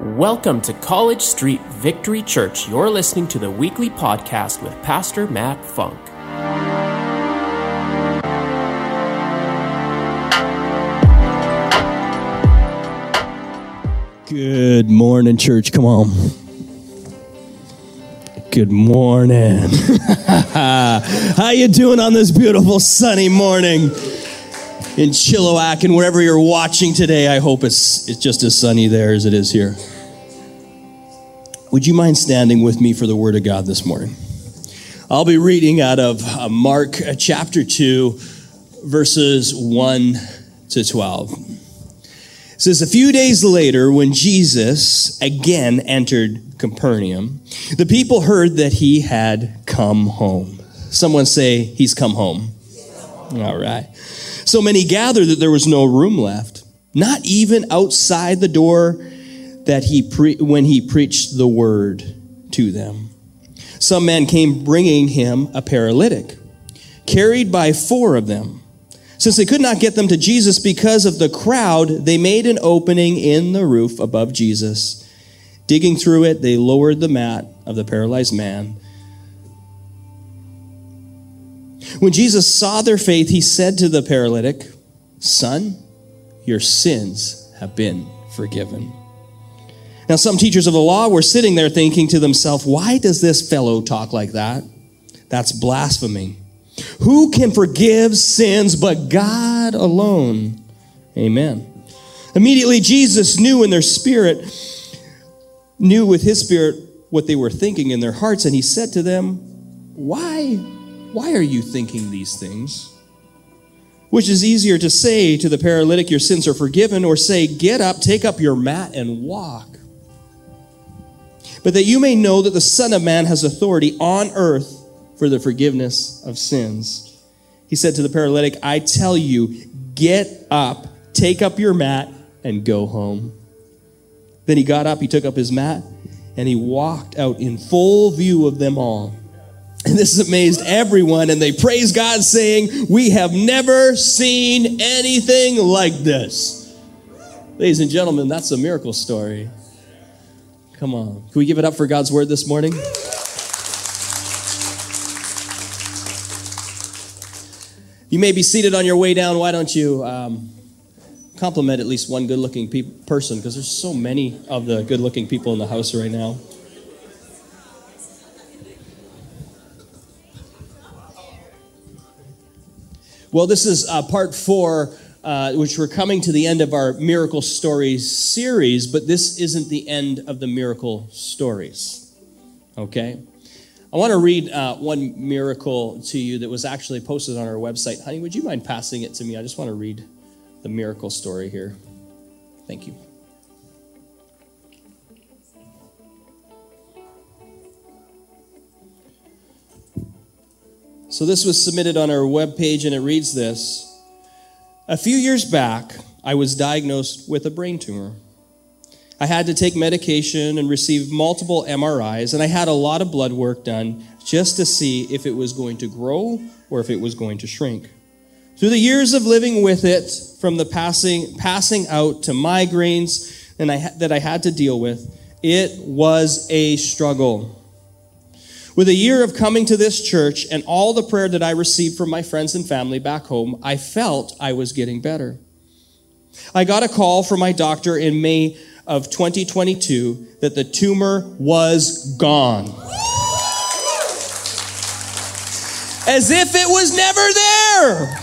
Welcome to College Street Victory Church. You're listening to the weekly podcast with Pastor Matt Funk. Good morning, church. Come on. Good morning. How you doing on this beautiful sunny morning in Chilliwack and wherever you're watching today? I hope it's it's just as sunny there as it is here. Would you mind standing with me for the word of God this morning? I'll be reading out of uh, Mark uh, chapter 2 verses 1 to 12. It says, A few days later, when Jesus again entered Capernaum, the people heard that he had come home. Someone say, He's come home. All right. So many gathered that there was no room left, not even outside the door that he pre- when he preached the word to them. Some men came bringing him a paralytic, carried by four of them. Since they could not get them to Jesus because of the crowd, they made an opening in the roof above Jesus. Digging through it, they lowered the mat of the paralyzed man. When Jesus saw their faith, he said to the paralytic, Son, your sins have been forgiven. Now, some teachers of the law were sitting there thinking to themselves, Why does this fellow talk like that? That's blasphemy. Who can forgive sins but God alone? Amen. Immediately, Jesus knew in their spirit, knew with his spirit what they were thinking in their hearts, and he said to them, Why, why are you thinking these things? Which is easier to say to the paralytic, Your sins are forgiven, or say, Get up, take up your mat, and walk but that you may know that the Son of Man has authority on earth for the forgiveness of sins. He said to the paralytic, I tell you, get up, take up your mat, and go home. Then he got up, he took up his mat, and he walked out in full view of them all. And this amazed everyone, and they praised God, saying, We have never seen anything like this. Ladies and gentlemen, that's a miracle story. Come on. Can we give it up for God's word this morning? You may be seated on your way down. Why don't you um, compliment at least one good looking pe- person? Because there's so many of the good looking people in the house right now. Well, this is uh, part four uh, which we're coming to the end of our miracle stories series, but this isn't the end of the miracle stories. Okay? I want to read uh, one miracle to you that was actually posted on our website. Honey, would you mind passing it to me? I just want to read the miracle story here. Thank you. So, this was submitted on our webpage, and it reads this. A few years back, I was diagnosed with a brain tumor. I had to take medication and receive multiple MRIs, and I had a lot of blood work done just to see if it was going to grow or if it was going to shrink. Through the years of living with it, from the passing, passing out to migraines and I, that I had to deal with, it was a struggle. With a year of coming to this church and all the prayer that I received from my friends and family back home, I felt I was getting better. I got a call from my doctor in May of 2022 that the tumor was gone. As if it was never there.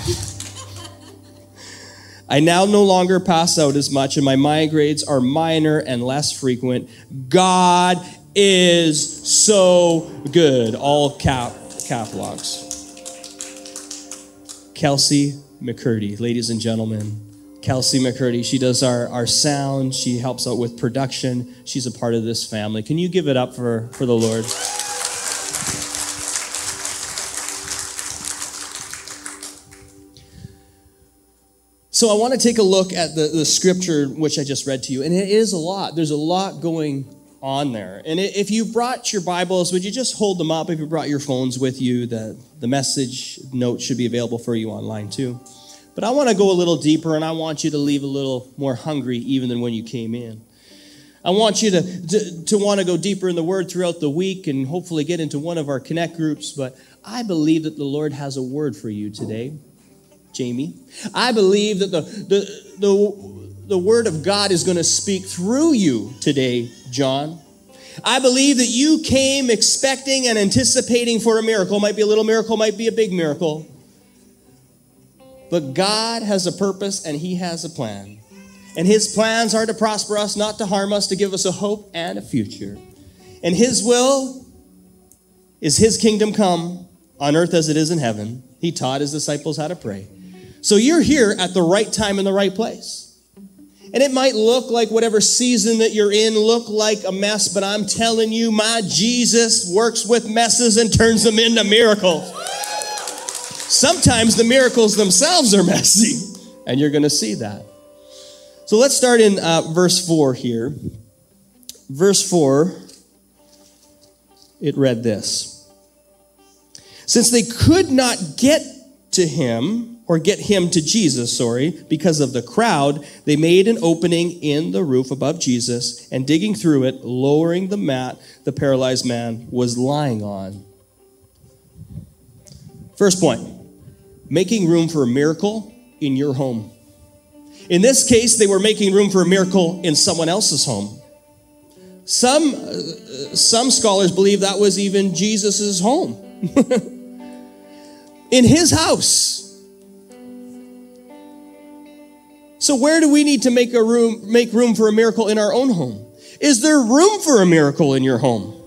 I now no longer pass out as much, and my migraines are minor and less frequent. God is so good. All cap cap locks. Kelsey McCurdy, ladies and gentlemen. Kelsey McCurdy, she does our, our sound. She helps out with production. She's a part of this family. Can you give it up for, for the Lord? So I want to take a look at the, the scripture which I just read to you, and it is a lot. There's a lot going on there. And if you brought your Bibles, would you just hold them up? If you brought your phones with you, the, the message note should be available for you online too. But I want to go a little deeper and I want you to leave a little more hungry even than when you came in. I want you to, to, to want to go deeper in the Word throughout the week and hopefully get into one of our Connect groups. But I believe that the Lord has a word for you today, Jamie. I believe that the, the, the, the Word of God is going to speak through you today, John. I believe that you came expecting and anticipating for a miracle. Might be a little miracle, might be a big miracle. But God has a purpose and He has a plan. And his plans are to prosper us, not to harm us, to give us a hope and a future. And his will is his kingdom come on earth as it is in heaven. He taught his disciples how to pray. So you're here at the right time in the right place. And it might look like whatever season that you're in look like a mess, but I'm telling you, my Jesus works with messes and turns them into miracles. Sometimes the miracles themselves are messy, and you're going to see that. So let's start in uh, verse 4 here. Verse 4, it read this Since they could not get to him, or get him to Jesus, sorry, because of the crowd, they made an opening in the roof above Jesus, and digging through it, lowering the mat the paralyzed man was lying on. First point making room for a miracle in your home. In this case, they were making room for a miracle in someone else's home. Some, uh, some scholars believe that was even Jesus' home. in his house. So where do we need to make a room make room for a miracle in our own home? Is there room for a miracle in your home?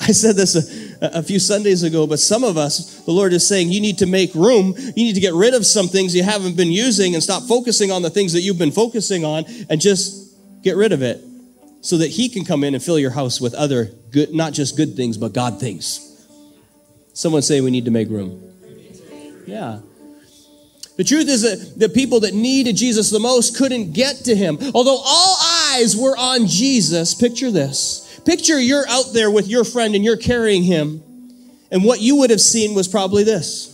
I said this a, a, few Sundays ago, but some of us, the Lord is saying, you need to make room. You need to get rid of some things you haven't been using and stop focusing on the things that you've been focusing on and just get rid of it so that He can come in and fill your house with other good, not just good things, but God things. Someone say we need to make room. Yeah. The truth is that the people that needed Jesus the most couldn't get to him. Although all eyes were on Jesus, picture this Picture you're out there with your friend and you're carrying him, and what you would have seen was probably this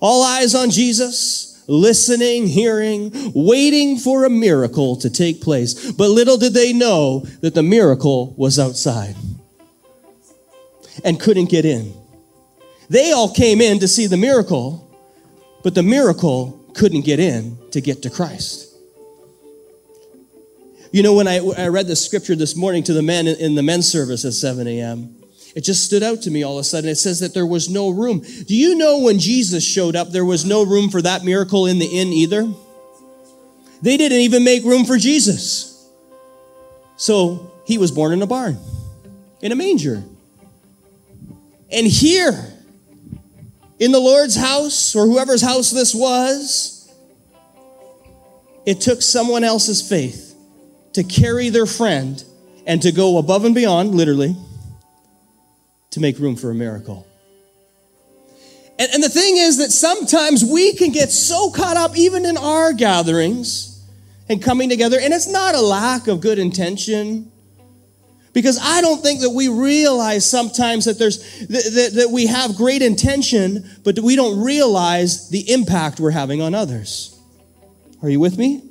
all eyes on Jesus, listening, hearing, waiting for a miracle to take place. But little did they know that the miracle was outside and couldn't get in. They all came in to see the miracle, but the miracle couldn't get in to get to Christ. You know, when I, I read the scripture this morning to the men in the men's service at 7 a.m., it just stood out to me all of a sudden. It says that there was no room. Do you know when Jesus showed up, there was no room for that miracle in the inn either? They didn't even make room for Jesus. So he was born in a barn, in a manger. And here, in the Lord's house, or whoever's house this was, it took someone else's faith to carry their friend and to go above and beyond, literally, to make room for a miracle. And, and, the thing is that sometimes we can get so caught up, even in our gatherings and coming together, and it's not a lack of good intention. Because I don't think that we realize sometimes that there's that, that, that we have great intention, but we don't realize the impact we're having on others. Are you with me?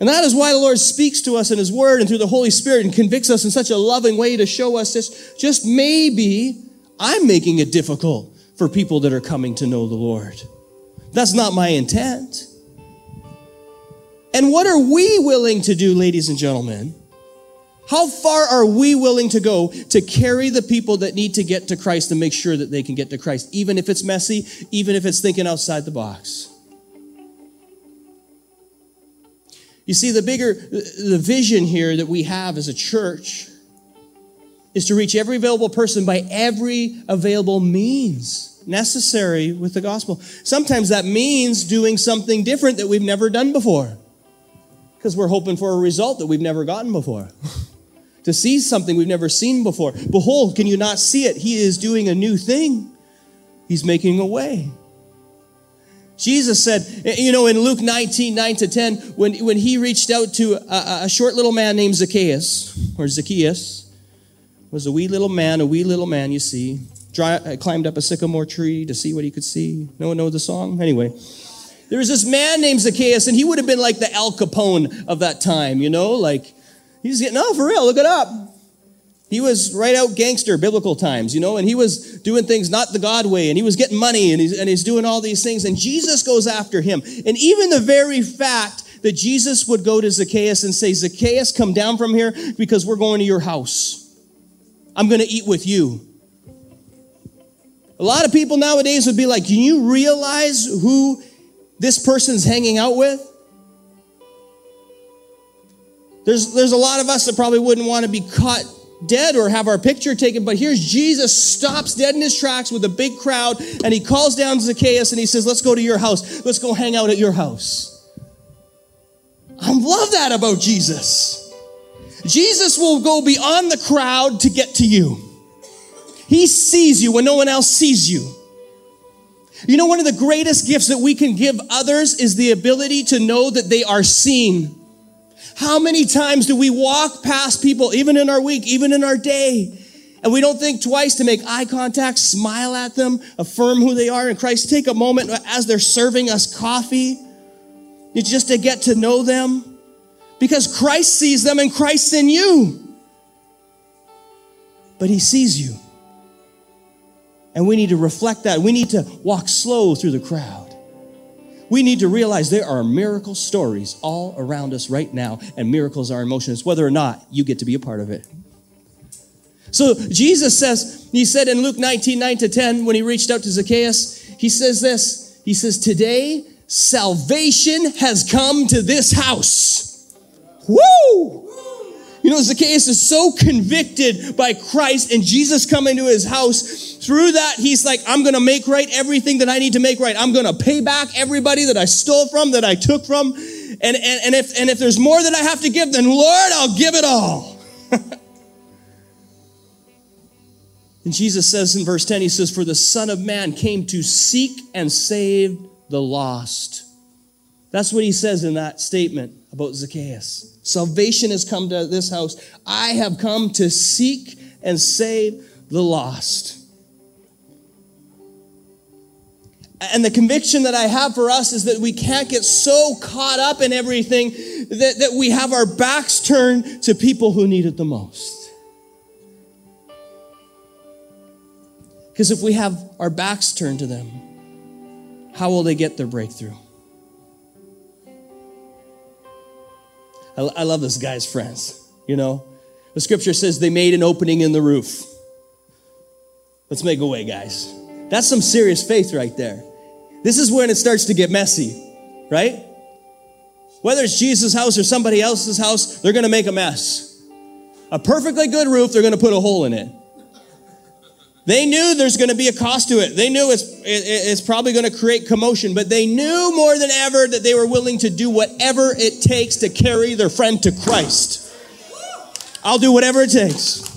And that is why the Lord speaks to us in His Word and through the Holy Spirit and convicts us in such a loving way to show us this. Just maybe I'm making it difficult for people that are coming to know the Lord. That's not my intent. And what are we willing to do, ladies and gentlemen? How far are we willing to go to carry the people that need to get to Christ and make sure that they can get to Christ, even if it's messy, even if it's thinking outside the box? You see, the bigger, the vision here that we have as a church is to reach every available person by every available means necessary with the gospel. Sometimes that means doing something different that we've never done before because we're hoping for a result that we've never gotten before. to see something we've never seen before. Behold, can you not see it? He is doing a new thing, He's making a way. Jesus said, you know, in Luke 19, 9 to 10, when, when he reached out to a, a short little man named Zacchaeus, or Zacchaeus, was a wee little man, a wee little man, you see, dry, uh, climbed up a sycamore tree to see what he could see. No one knows the song? Anyway. There was this man named Zacchaeus, and he would have been like the Al Capone of that time, you know, like he's getting, no, for real, look it up. He was right out gangster, biblical times, you know, and he was doing things not the God way, and he was getting money, and he's, and he's doing all these things, and Jesus goes after him. And even the very fact that Jesus would go to Zacchaeus and say, Zacchaeus, come down from here because we're going to your house. I'm going to eat with you. A lot of people nowadays would be like, Can you realize who this person's hanging out with? There's, there's a lot of us that probably wouldn't want to be caught dead or have our picture taken, but here's Jesus stops dead in his tracks with a big crowd and he calls down Zacchaeus and he says, Let's go to your house. Let's go hang out at your house. I love that about Jesus. Jesus will go beyond the crowd to get to you. He sees you when no one else sees you. You know, one of the greatest gifts that we can give others is the ability to know that they are seen. How many times do we walk past people, even in our week, even in our day, and we don't think twice to make eye contact, smile at them, affirm who they are in Christ, take a moment as they're serving us coffee, just to get to know them? Because Christ sees them and Christ's in you. But He sees you. And we need to reflect that. We need to walk slow through the crowd. We need to realize there are miracle stories all around us right now, and miracles are in motion. whether or not you get to be a part of it. So Jesus says, He said in Luke 19, 9 to 10, when he reached out to Zacchaeus, He says this He says, Today salvation has come to this house. Woo! You know, Zacchaeus is so convicted by Christ and Jesus coming to his house. Through that, he's like, I'm going to make right everything that I need to make right. I'm going to pay back everybody that I stole from, that I took from. And, and, and, if, and if there's more that I have to give, then Lord, I'll give it all. and Jesus says in verse 10, he says, For the Son of Man came to seek and save the lost. That's what he says in that statement about Zacchaeus. Salvation has come to this house. I have come to seek and save the lost. And the conviction that I have for us is that we can't get so caught up in everything that, that we have our backs turned to people who need it the most. Because if we have our backs turned to them, how will they get their breakthrough? I, I love this guy's friends. You know, the scripture says they made an opening in the roof. Let's make a way, guys. That's some serious faith right there. This is when it starts to get messy, right? Whether it's Jesus' house or somebody else's house, they're to make a mess. A perfectly good roof, they're to put a hole in it. They knew there's going to be a cost to it. They knew it's, it's probably going to create commotion, but they knew more than ever that they were willing to do whatever it takes to carry their friend to Christ. I'll do whatever it takes.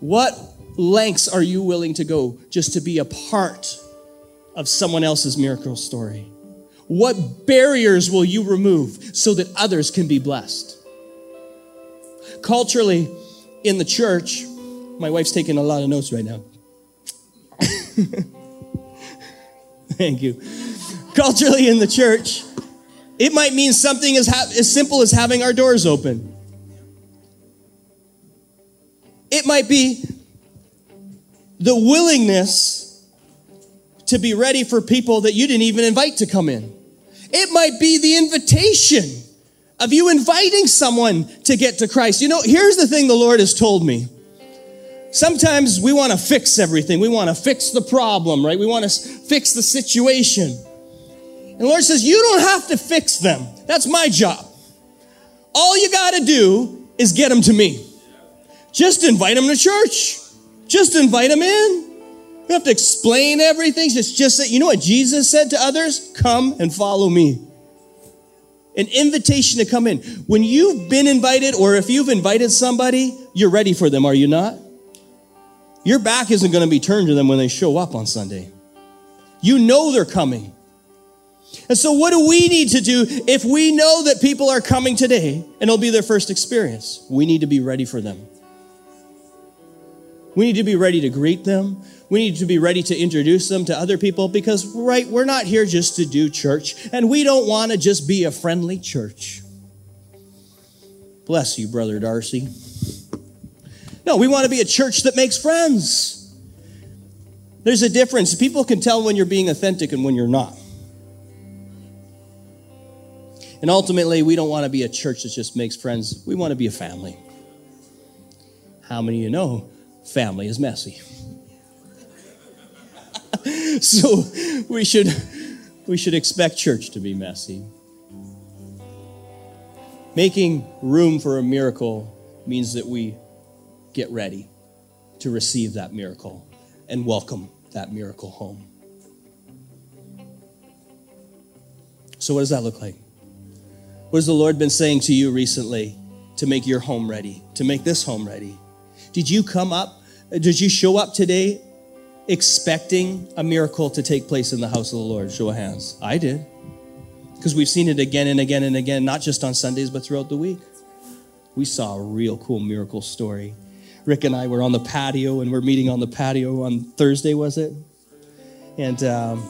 what lengths are you willing to go just to be a part of someone else's miracle story? What barriers will you remove so that others can be blessed? Culturally, in the church, my wife's taking a lot of notes right now. Thank you. Culturally, in the church, it might mean something as, ha- as simple as having our doors open. It might be the willingness to be ready for people that you didn't even invite to come in. It might be the invitation of you inviting someone to get to Christ. You know, here's the thing the Lord has told me. Sometimes we want to fix everything. We want to fix the problem, right? We want to fix the situation. And the Lord says, You don't have to fix them. That's my job. All you got to do is get them to me. Just invite them to church. Just invite them in. You don't have to explain everything. Just, just say, you know what Jesus said to others? Come and follow me an invitation to come in. When you've been invited, or if you've invited somebody, you're ready for them, are you not? Your back isn't going to be turned to them when they show up on Sunday. You know they're coming. And so, what do we need to do if we know that people are coming today and it'll be their first experience? We need to be ready for them. We need to be ready to greet them. We need to be ready to introduce them to other people because, right, we're not here just to do church, and we don't want to just be a friendly church. Bless you, Brother Darcy. No, we want to be a church that makes friends. There's a difference. People can tell when you're being authentic and when you're not. And ultimately, we don't want to be a church that just makes friends. We want to be a family. How many of you know family is messy? so we should we should expect church to be messy. Making room for a miracle means that we get ready to receive that miracle and welcome that miracle home. So, what does that look like? What has the Lord been saying to you recently to make your home ready, to make this home ready? Did you come up, did you show up today expecting a miracle to take place in the house of the Lord? Show of hands. I did. Because we've seen it again and again and again, not just on Sundays, but throughout the week. We saw a real cool miracle story. Rick and I were on the patio, and we're meeting on the patio on Thursday, was it? And um,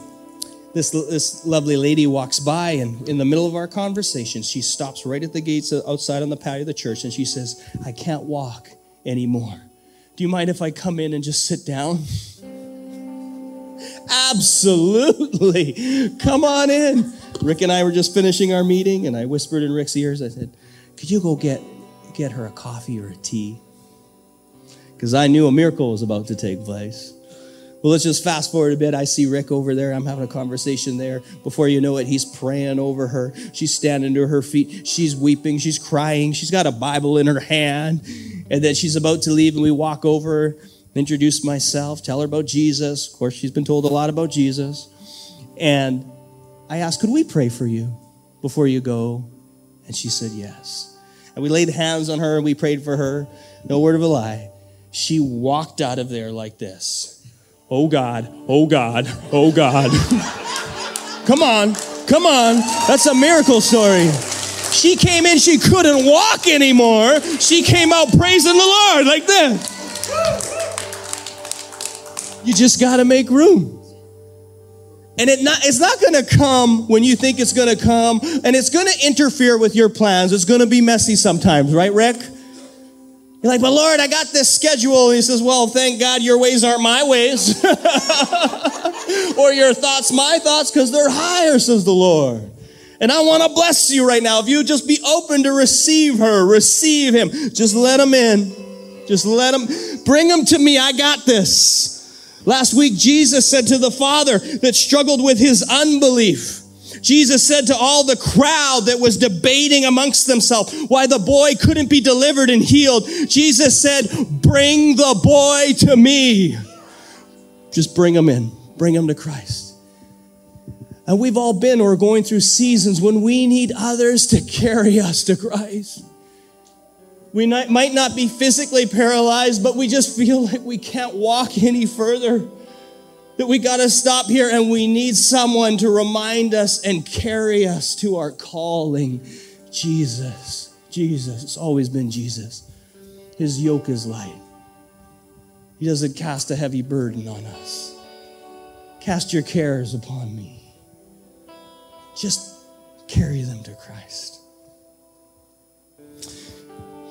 this, this lovely lady walks by, and in the middle of our conversation, she stops right at the gates outside on the patio of the church, and she says, I can't walk anymore. Do you mind if I come in and just sit down? Absolutely. Come on in. Rick and I were just finishing our meeting, and I whispered in Rick's ears, I said, Could you go get, get her a coffee or a tea? Because I knew a miracle was about to take place. Well, let's just fast forward a bit. I see Rick over there. I'm having a conversation there. Before you know it, he's praying over her. She's standing to her feet. She's weeping. She's crying. She's got a Bible in her hand. And then she's about to leave, and we walk over, introduce myself, tell her about Jesus. Of course, she's been told a lot about Jesus. And I asked, Could we pray for you before you go? And she said, Yes. And we laid hands on her and we prayed for her. No word of a lie. She walked out of there like this. Oh God, oh God, oh God. come on, come on. That's a miracle story. She came in, she couldn't walk anymore. She came out praising the Lord like this. You just got to make room. And it not, it's not going to come when you think it's going to come, and it's going to interfere with your plans. It's going to be messy sometimes, right, Rick? You're like, but Lord, I got this schedule. And he says, Well, thank God your ways aren't my ways. or your thoughts my thoughts, because they're higher, says the Lord. And I want to bless you right now. If you just be open to receive her, receive him, just let him in. Just let him, bring him to me. I got this. Last week, Jesus said to the father that struggled with his unbelief, Jesus said to all the crowd that was debating amongst themselves why the boy couldn't be delivered and healed, Jesus said, Bring the boy to me. Just bring him in, bring him to Christ. And we've all been or are going through seasons when we need others to carry us to Christ. We might not be physically paralyzed, but we just feel like we can't walk any further that we got to stop here and we need someone to remind us and carry us to our calling. Jesus, Jesus. It's always been Jesus. His yoke is light. He doesn't cast a heavy burden on us. Cast your cares upon me. Just carry them to Christ.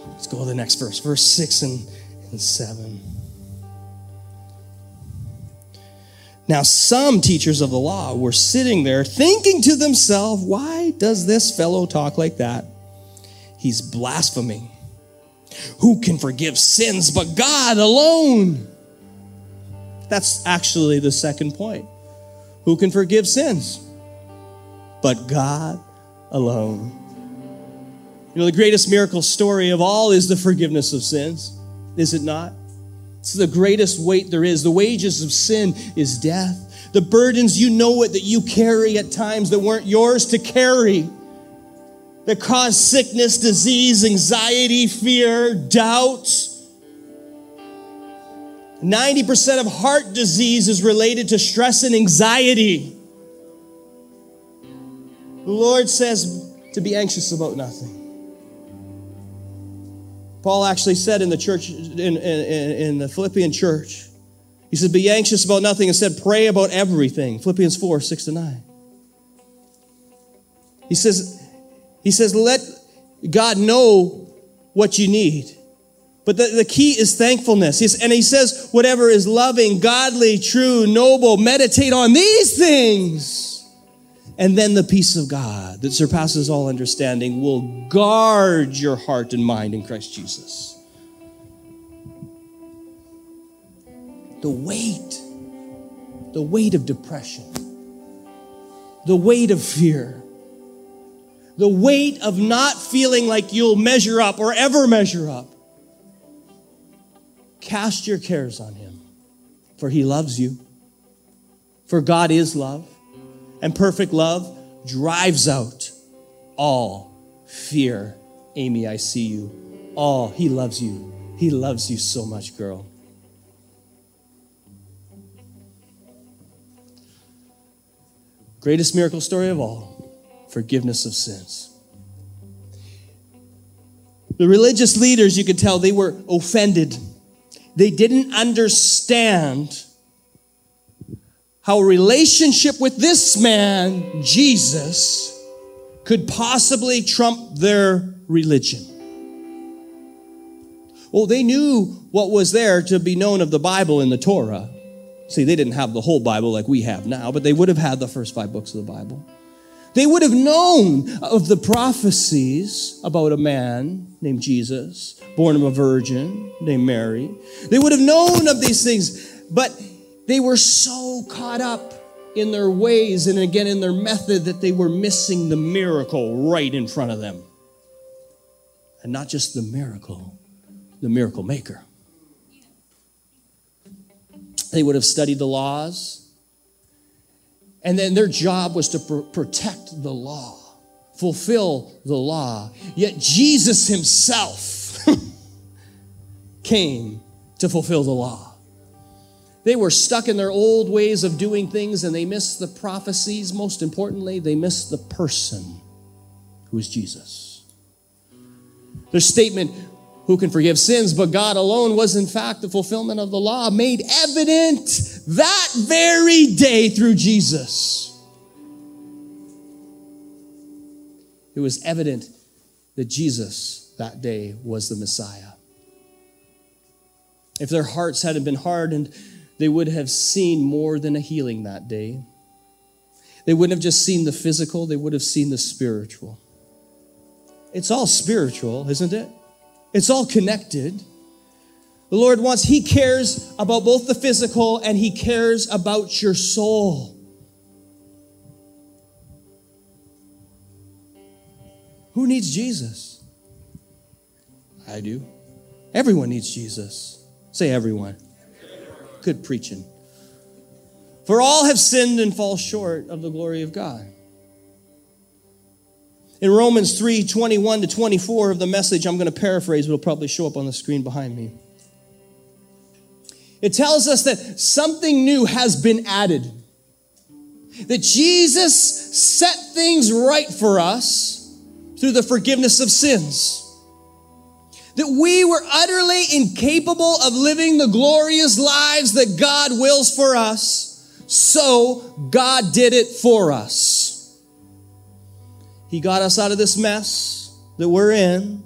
Let's go to the next verse, verse 6 and, and 7. Now, some teachers of the law were sitting there thinking to themselves, why does this fellow talk like that? He's blaspheming. Who can forgive sins but God alone? That's actually the second point. Who can forgive sins? But God alone. You know, the greatest miracle story of all is the forgiveness of sins, is it not? It's the greatest weight there is. The wages of sin is death. The burdens, you know it, that you carry at times that weren't yours to carry, that cause sickness, disease, anxiety, fear, doubt. 90% of heart disease is related to stress and anxiety. The Lord says to be anxious about nothing Paul actually said in the church, in, in, in the Philippian church, he said, Be anxious about nothing. Instead, pray about everything. Philippians 4, 6 to 9. He says, he says, let God know what you need. But the, the key is thankfulness. He's, and he says, whatever is loving, godly, true, noble, meditate on these things. And then the peace of God that surpasses all understanding will guard your heart and mind in Christ Jesus. The weight, the weight of depression, the weight of fear, the weight of not feeling like you'll measure up or ever measure up. Cast your cares on Him, for He loves you. For God is love, and perfect love drives out all fear. Amy, I see you. All, He loves you. He loves you so much, girl. Greatest miracle story of all forgiveness of sins. The religious leaders, you could tell, they were offended. They didn't understand how relationship with this man, Jesus, could possibly trump their religion. Well, they knew what was there to be known of the Bible in the Torah. See, they didn't have the whole Bible like we have now, but they would have had the first five books of the Bible. They would have known of the prophecies about a man named Jesus, born of a virgin named Mary. They would have known of these things, but they were so caught up in their ways and again in their method that they were missing the miracle right in front of them. And not just the miracle, the miracle maker. They would have studied the laws, and then their job was to pr- protect the law, fulfill the law. Yet Jesus himself came to fulfill the law. They were stuck in their old ways of doing things and they missed the prophecies. Most importantly, they missed the person who is Jesus. Their statement, who can forgive sins but God alone, was in fact the fulfillment of the law made evident that very day through Jesus. It was evident that Jesus that day was the Messiah. If their hearts hadn't been hardened, they would have seen more than a healing that day. They wouldn't have just seen the physical, they would have seen the spiritual. It's all spiritual, isn't it? It's all connected. The Lord wants, He cares about both the physical and He cares about your soul. Who needs Jesus? I do. Everyone needs Jesus. Say everyone. Good preaching. For all have sinned and fall short of the glory of God. In Romans 3 21 to 24 of the message, I'm going to paraphrase, it'll probably show up on the screen behind me. It tells us that something new has been added. That Jesus set things right for us through the forgiveness of sins. That we were utterly incapable of living the glorious lives that God wills for us, so God did it for us. He got us out of this mess that we're in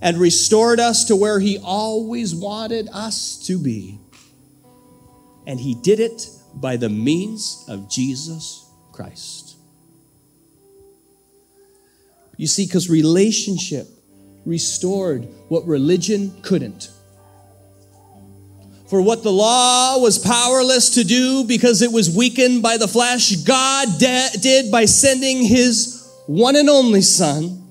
and restored us to where He always wanted us to be. And He did it by the means of Jesus Christ. You see, because relationship restored what religion couldn't. For what the law was powerless to do because it was weakened by the flesh, God de- did by sending His one and only Son,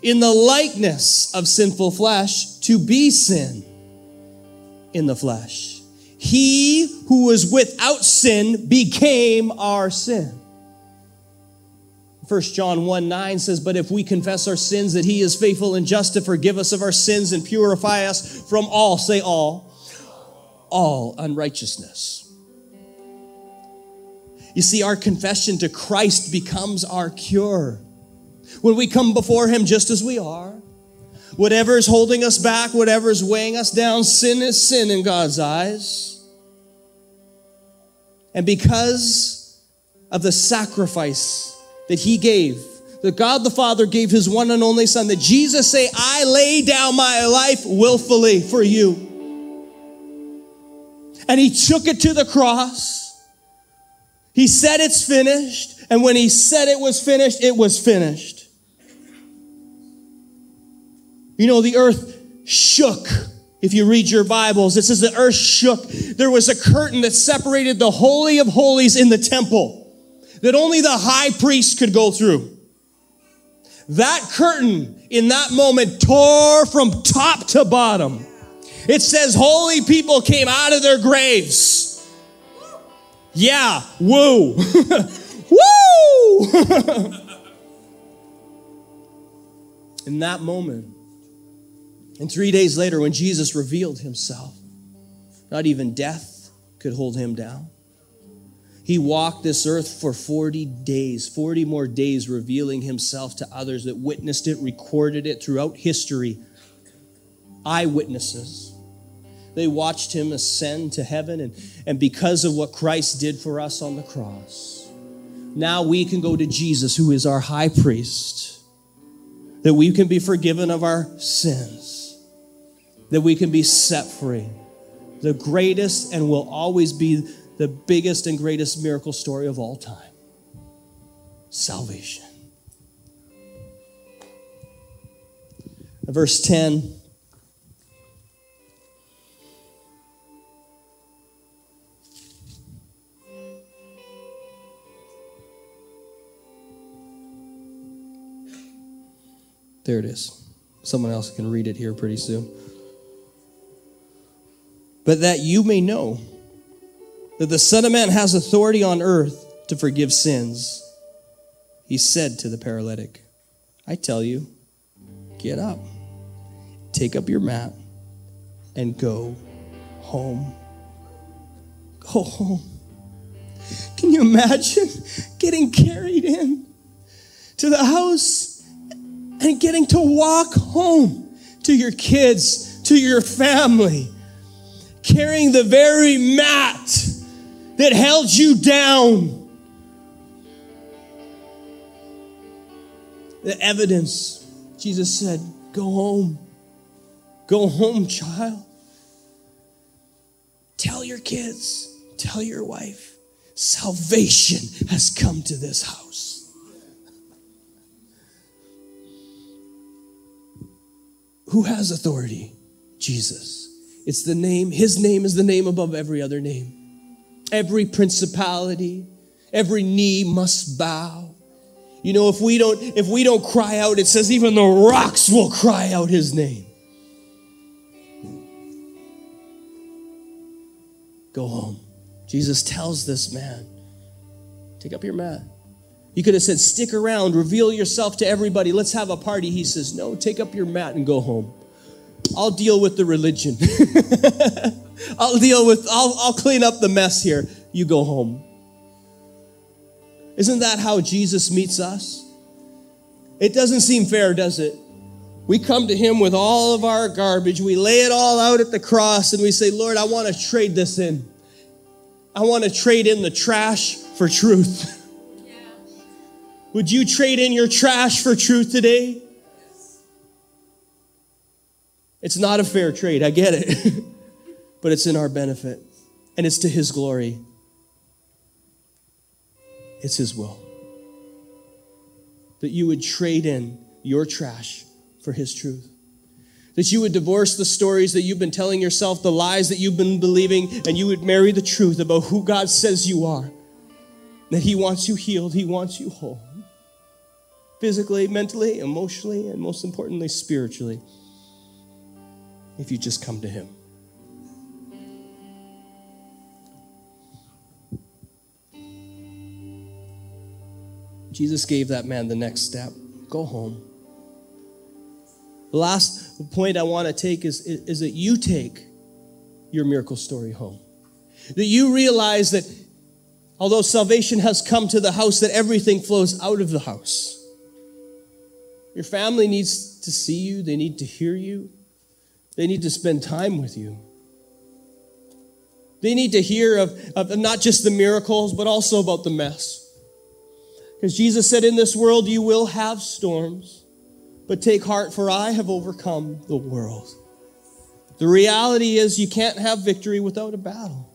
in the likeness of sinful flesh, to be sin in the flesh. He who was without sin became our sin. 1 John 1 9 says, But if we confess our sins, that he is faithful and just to forgive us of our sins and purify us from all, say all, all unrighteousness. You see, our confession to Christ becomes our cure when we come before Him just as we are, Whatever is holding us back, whatever is weighing us down, sin is sin in God's eyes. And because of the sacrifice that He gave, that God the Father gave His one and only Son, that Jesus say, I lay down my life willfully for you. And He took it to the cross. He said it's finished. And when He said it was finished, it was finished. You know, the earth shook. If you read your Bibles, it says the earth shook. There was a curtain that separated the Holy of Holies in the temple that only the high priest could go through. That curtain in that moment tore from top to bottom. It says holy people came out of their graves. Yeah, woo. woo! in that moment, and three days later, when Jesus revealed himself, not even death could hold him down. He walked this earth for 40 days, 40 more days, revealing himself to others that witnessed it, recorded it throughout history. Eyewitnesses. They watched him ascend to heaven, and, and because of what Christ did for us on the cross, now we can go to Jesus, who is our high priest, that we can be forgiven of our sins that we can be set free. The greatest and will always be the biggest and greatest miracle story of all time salvation. Verse 10. There it is. Someone else can read it here pretty soon but that you may know that the Son of Man has authority on earth to forgive sins. He said to the paralytic, I tell you, get up, take up your mat, and go home. Go home. Can you imagine getting carried in to the house and getting to walk home to your kids, to your family? carrying the very mat that held you down. The evidence, Jesus said, Go home. Go home, child. Tell your kids, tell your wife, salvation has come to this house. Who has authority? Jesus. It's the name, his name is the name above every other name. Every principality, every knee must bow. You know, if we don't, if we don't cry out, it says even the rocks will cry out his name. Go home. Jesus tells this man, take up your mat. He could have said, stick around, reveal yourself to everybody, let's have a party. He says, no, take up your mat and go home. I'll deal with the religion. I'll deal with, I'll, I'll clean up the mess here. You go home. Isn't that how Jesus meets us? It doesn't seem fair, does it? We come to Him with all of our garbage. We lay it all out at the cross and we say, Lord, I want to trade this in. I want to trade in the trash for truth. Yeah. Would you trade in your trash for truth today? It's not a fair trade, I get it. but it's in our benefit, and it's to His glory. It's His will. That you would trade in your trash for His truth. That you would divorce the stories that you've been telling yourself, the lies that you've been believing, and you would marry the truth about who God says you are. That He wants you healed, He wants you whole. Physically, mentally, emotionally, and most importantly, spiritually if you just come to Him. Jesus gave that man the next step go home. The last point I want to take is, is that you take your miracle story home. That you realize that although salvation has come to the house, that everything flows out of the house. Your family needs to see you, they need to hear you, they need to spend time with you. They need to hear of, of not just the miracles, but also about the mess. Because Jesus said, In this world you will have storms, but take heart, for I have overcome the world. The reality is, you can't have victory without a battle.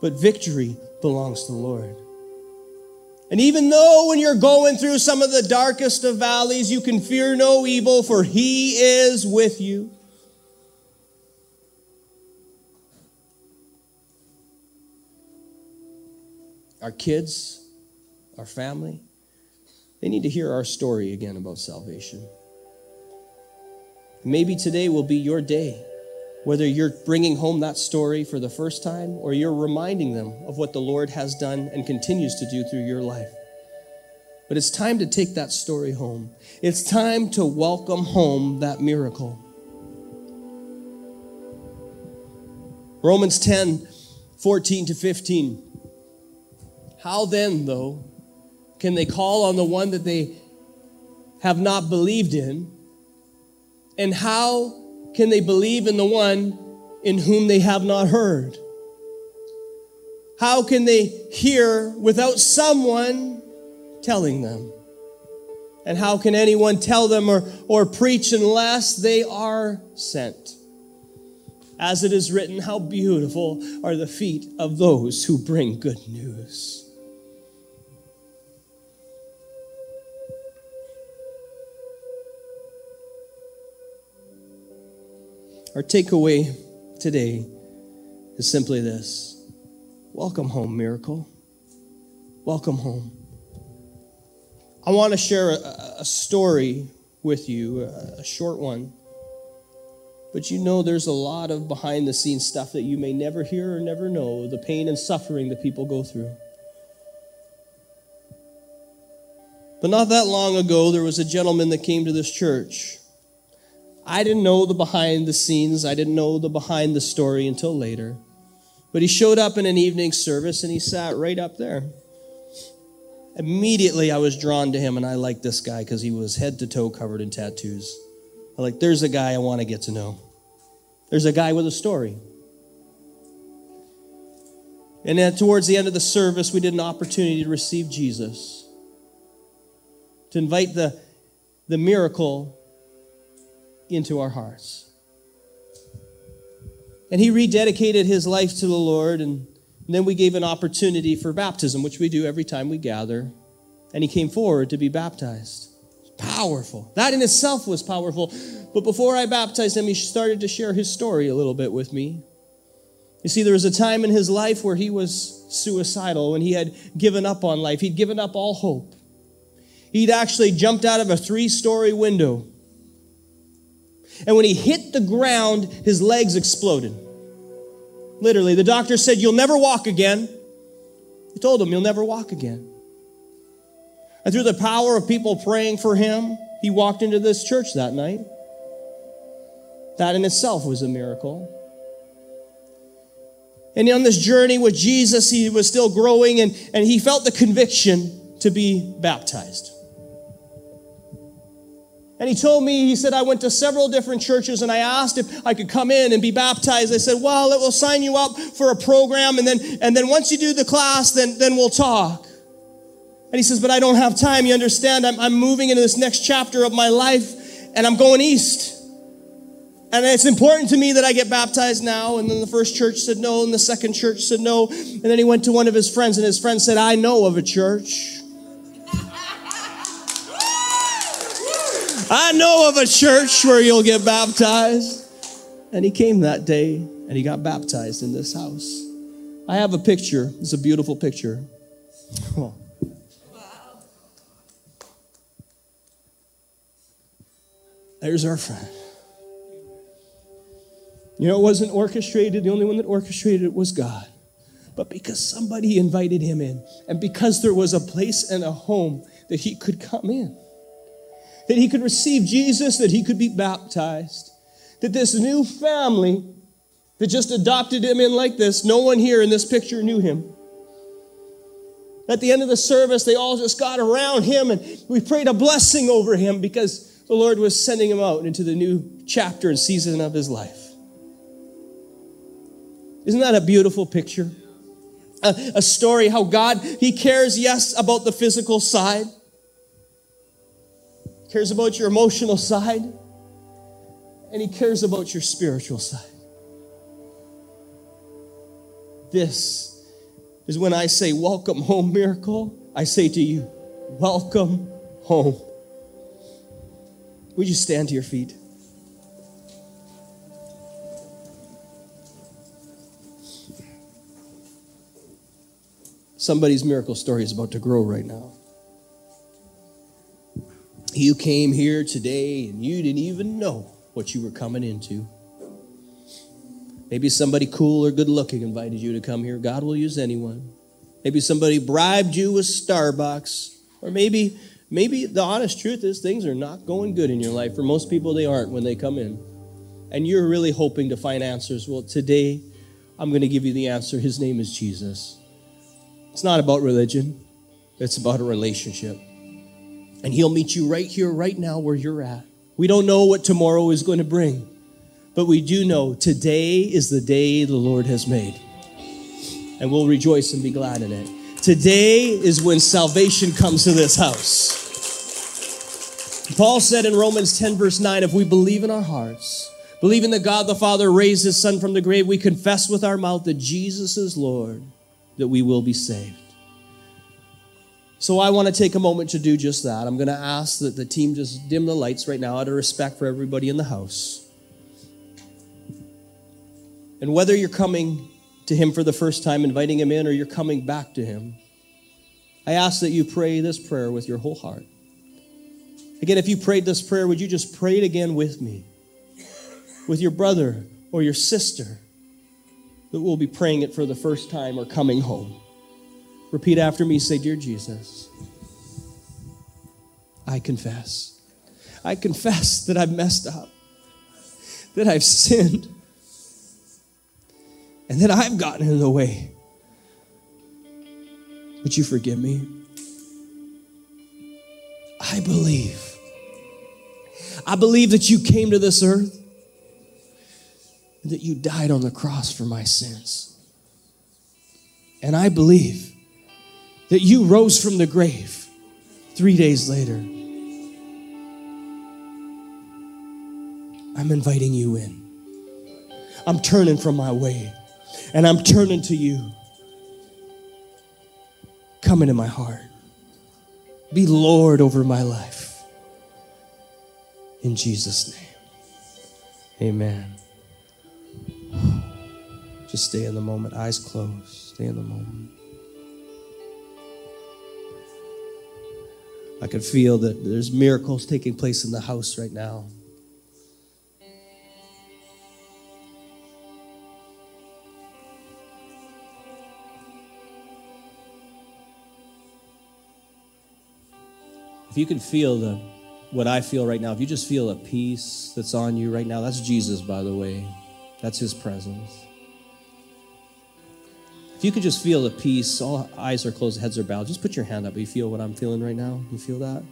But victory belongs to the Lord. And even though when you're going through some of the darkest of valleys, you can fear no evil, for He is with you. Our kids, our family, they need to hear our story again about salvation. Maybe today will be your day, whether you're bringing home that story for the first time or you're reminding them of what the Lord has done and continues to do through your life. But it's time to take that story home. It's time to welcome home that miracle. Romans 10 14 to 15. How then, though, can they call on the one that they have not believed in? And how can they believe in the one in whom they have not heard? How can they hear without someone telling them? And how can anyone tell them or, or preach unless they are sent? As it is written, how beautiful are the feet of those who bring good news. Our takeaway today is simply this Welcome home, miracle. Welcome home. I want to share a, a story with you, a, a short one. But you know, there's a lot of behind the scenes stuff that you may never hear or never know the pain and suffering that people go through. But not that long ago, there was a gentleman that came to this church. I didn't know the behind the scenes, I didn't know the behind the story until later. But he showed up in an evening service and he sat right up there. Immediately, I was drawn to him, and I liked this guy because he was head to toe covered in tattoos. I like, there's a guy I want to get to know. There's a guy with a story. And then towards the end of the service, we did an opportunity to receive Jesus, to invite the, the miracle into our hearts. And he rededicated his life to the Lord, and, then we gave an opportunity for baptism, which we do every time we gather. And he came forward to be baptized. Powerful. That in itself was powerful. But before I baptized him, he started to share his story a little bit with me. You see, there was a time in his life where he was suicidal, when he had given up on life. He'd given up all hope. He'd actually jumped out of a three story window and when he hit the ground, his legs exploded. Literally, the doctor said, You'll never walk again. He told him, You'll never walk again. And through the power of people praying for him, he walked into this church that night. That in itself was a miracle. And on this journey with Jesus, he was still growing and, and he felt the conviction to be baptized. And he told me, he said, I went to several different churches and I asked if I could come in and be baptized. I said, well, it will sign you up for a program. And then, and then once you do the class, then, then we'll talk. And he says, but I don't have time. You understand? I'm, I'm moving into this next chapter of my life and I'm going east. And it's important to me that I get baptized now. And then the first church said no, and the second church said no. And then he went to one of his friends, and his friend said, I know of a church. I know of a church where you'll get baptized. And he came that day and he got baptized in this house. I have a picture. It's a beautiful picture. Oh. There's our friend. You know, it wasn't orchestrated. The only one that orchestrated it was God. But because somebody invited him in, and because there was a place and a home that he could come in, that he could receive Jesus, that he could be baptized, that this new family that just adopted him in like this, no one here in this picture knew him. At the end of the service, they all just got around him and we prayed a blessing over him because the Lord was sending him out into the new chapter and season of his life. Isn't that a beautiful picture? A, a story how God, He cares, yes, about the physical side, cares about your emotional side, and He cares about your spiritual side. This is when I say, Welcome home, miracle. I say to you, Welcome home. Would you stand to your feet? Somebody's miracle story is about to grow right now. You came here today and you didn't even know what you were coming into. Maybe somebody cool or good looking invited you to come here. God will use anyone. Maybe somebody bribed you with Starbucks. Or maybe, maybe the honest truth is things are not going good in your life. For most people, they aren't when they come in. And you're really hoping to find answers. Well, today, I'm going to give you the answer. His name is Jesus. It's not about religion, it's about a relationship. And He'll meet you right here, right now, where you're at. We don't know what tomorrow is going to bring, but we do know today is the day the Lord has made. And we'll rejoice and be glad in it. Today is when salvation comes to this house. Paul said in Romans 10, verse 9, if we believe in our hearts, believing that God the Father raised his Son from the grave, we confess with our mouth that Jesus is Lord that we will be saved. So I want to take a moment to do just that. I'm going to ask that the team just dim the lights right now out of respect for everybody in the house. And whether you're coming to Him for the first time, inviting Him in, or you're coming back to Him, I ask that you pray this prayer with your whole heart. Again, if you prayed this prayer, would you just pray it again with me? With your brother or your sister that will be praying it for the first time or coming home. Repeat after me say, Dear Jesus, I confess. I confess that I've messed up, that I've sinned, and that I've gotten in the way. Would you forgive me? I believe. I believe that you came to this earth that you died on the cross for my sins. And I believe that you rose from the grave three days later. I'm inviting you in. I'm turning from my way and I'm turning to you. Come into my heart. Be Lord over my life. In Jesus' name. Amen. Just stay in the moment, eyes closed. Stay in the moment. I can feel that there's miracles taking place in the house right now. If you can feel the what I feel right now, if you just feel a peace that's on you right now, that's Jesus, by the way. That's his presence. If you could just feel the peace, all eyes are closed, heads are bowed, just put your hand up. You feel what I'm feeling right now? You feel that?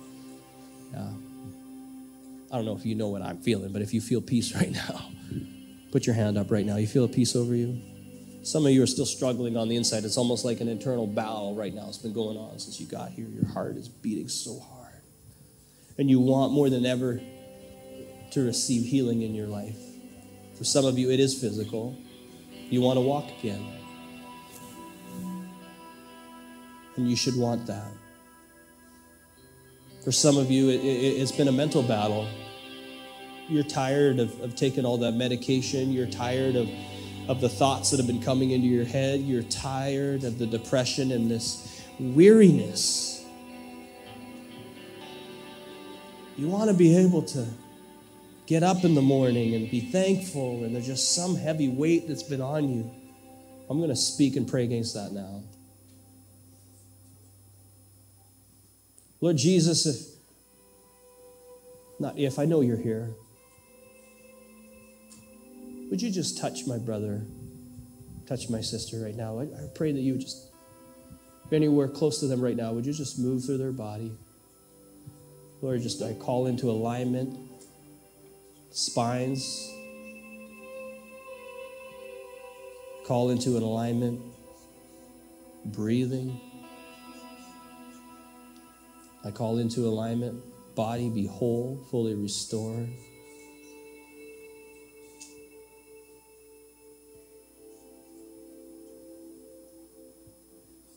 Yeah. I don't know if you know what I'm feeling, but if you feel peace right now, put your hand up right now. You feel a peace over you? Some of you are still struggling on the inside. It's almost like an internal battle right now. It's been going on since you got here. Your heart is beating so hard. And you want more than ever to receive healing in your life. For some of you, it is physical. You want to walk again. And you should want that. For some of you, it, has it, been a mental battle. You're tired of, of taking all that medication. You're tired of, of the thoughts that have been coming into your head. You're tired of the depression and this weariness. You want to be able to get up in the morning and be thankful, and there's just some heavy weight that's been on you. I'm going to speak and pray against that now. Lord Jesus, if not if I know you're here, would you just touch my brother, touch my sister right now? I, I pray that you would just anywhere close to them right now, would you just move through their body? Lord, just I call into alignment spines, call into an alignment, breathing. I call into alignment, body be whole, fully restored.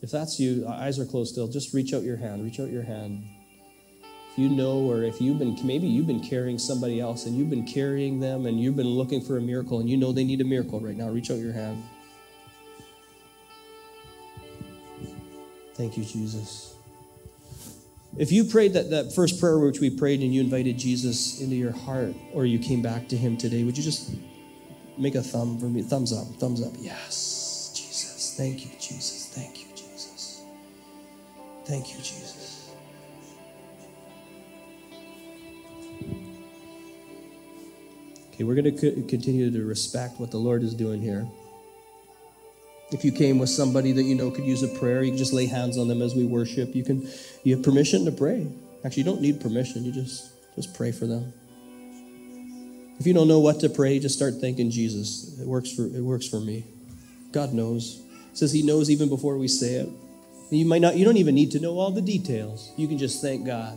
If that's you, uh, eyes are closed still, just reach out your hand. Reach out your hand. If you know, or if you've been, maybe you've been carrying somebody else and you've been carrying them and you've been looking for a miracle and you know they need a miracle right now, reach out your hand. Thank you, Jesus. If you prayed that, that first prayer which we prayed and you invited Jesus into your heart or you came back to him today, would you just make a thumb for me? Thumbs up, thumbs up. Yes, Jesus. Thank you, Jesus. Thank you, Jesus. Thank you, Jesus. Okay, we're going to continue to respect what the Lord is doing here. If you came with somebody that you know could use a prayer, you can just lay hands on them as we worship. You can you have permission to pray. Actually, you don't need permission. You just just pray for them. If you don't know what to pray, just start thanking Jesus. It works for it works for me. God knows. It says he knows even before we say it. You might not you don't even need to know all the details. You can just thank God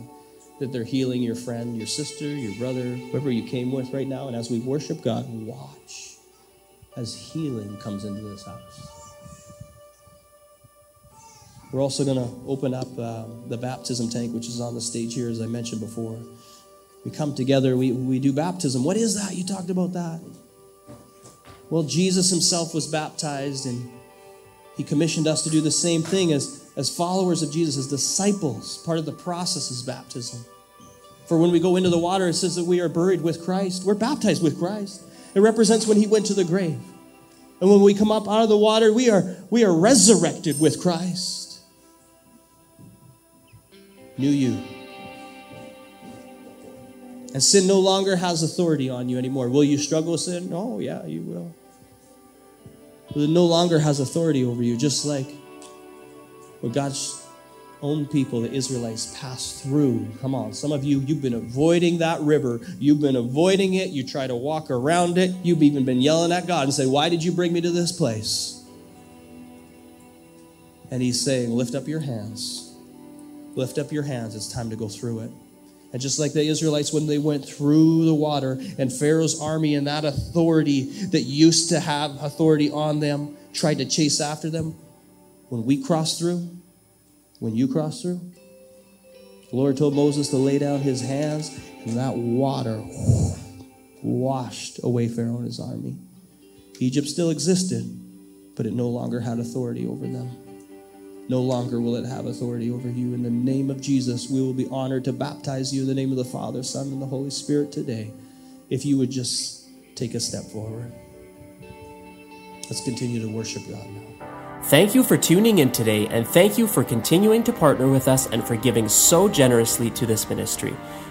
that they're healing your friend, your sister, your brother, whoever you came with right now. And as we worship God, watch as healing comes into this house. We're also going to open up uh, the baptism tank, which is on the stage here, as I mentioned before. We come together, we, we do baptism. What is that? You talked about that. Well, Jesus himself was baptized, and he commissioned us to do the same thing as, as followers of Jesus, as disciples. Part of the process is baptism. For when we go into the water, it says that we are buried with Christ. We're baptized with Christ. It represents when he went to the grave. And when we come up out of the water, we are, we are resurrected with Christ new you. And sin no longer has authority on you anymore. Will you struggle with sin? Oh, yeah, you will. But it no longer has authority over you, just like what God's own people, the Israelites, passed through. Come on, some of you, you've been avoiding that river. You've been avoiding it. You try to walk around it. You've even been yelling at God and say, Why did you bring me to this place? And He's saying, Lift up your hands Lift up your hands. It's time to go through it. And just like the Israelites, when they went through the water, and Pharaoh's army and that authority that used to have authority on them tried to chase after them, when we cross through, when you cross through, the Lord told Moses to lay down his hands, and that water washed away Pharaoh and his army. Egypt still existed, but it no longer had authority over them. No longer will it have authority over you. In the name of Jesus, we will be honored to baptize you in the name of the Father, Son, and the Holy Spirit today. If you would just take a step forward. Let's continue to worship God now. Thank you for tuning in today, and thank you for continuing to partner with us and for giving so generously to this ministry.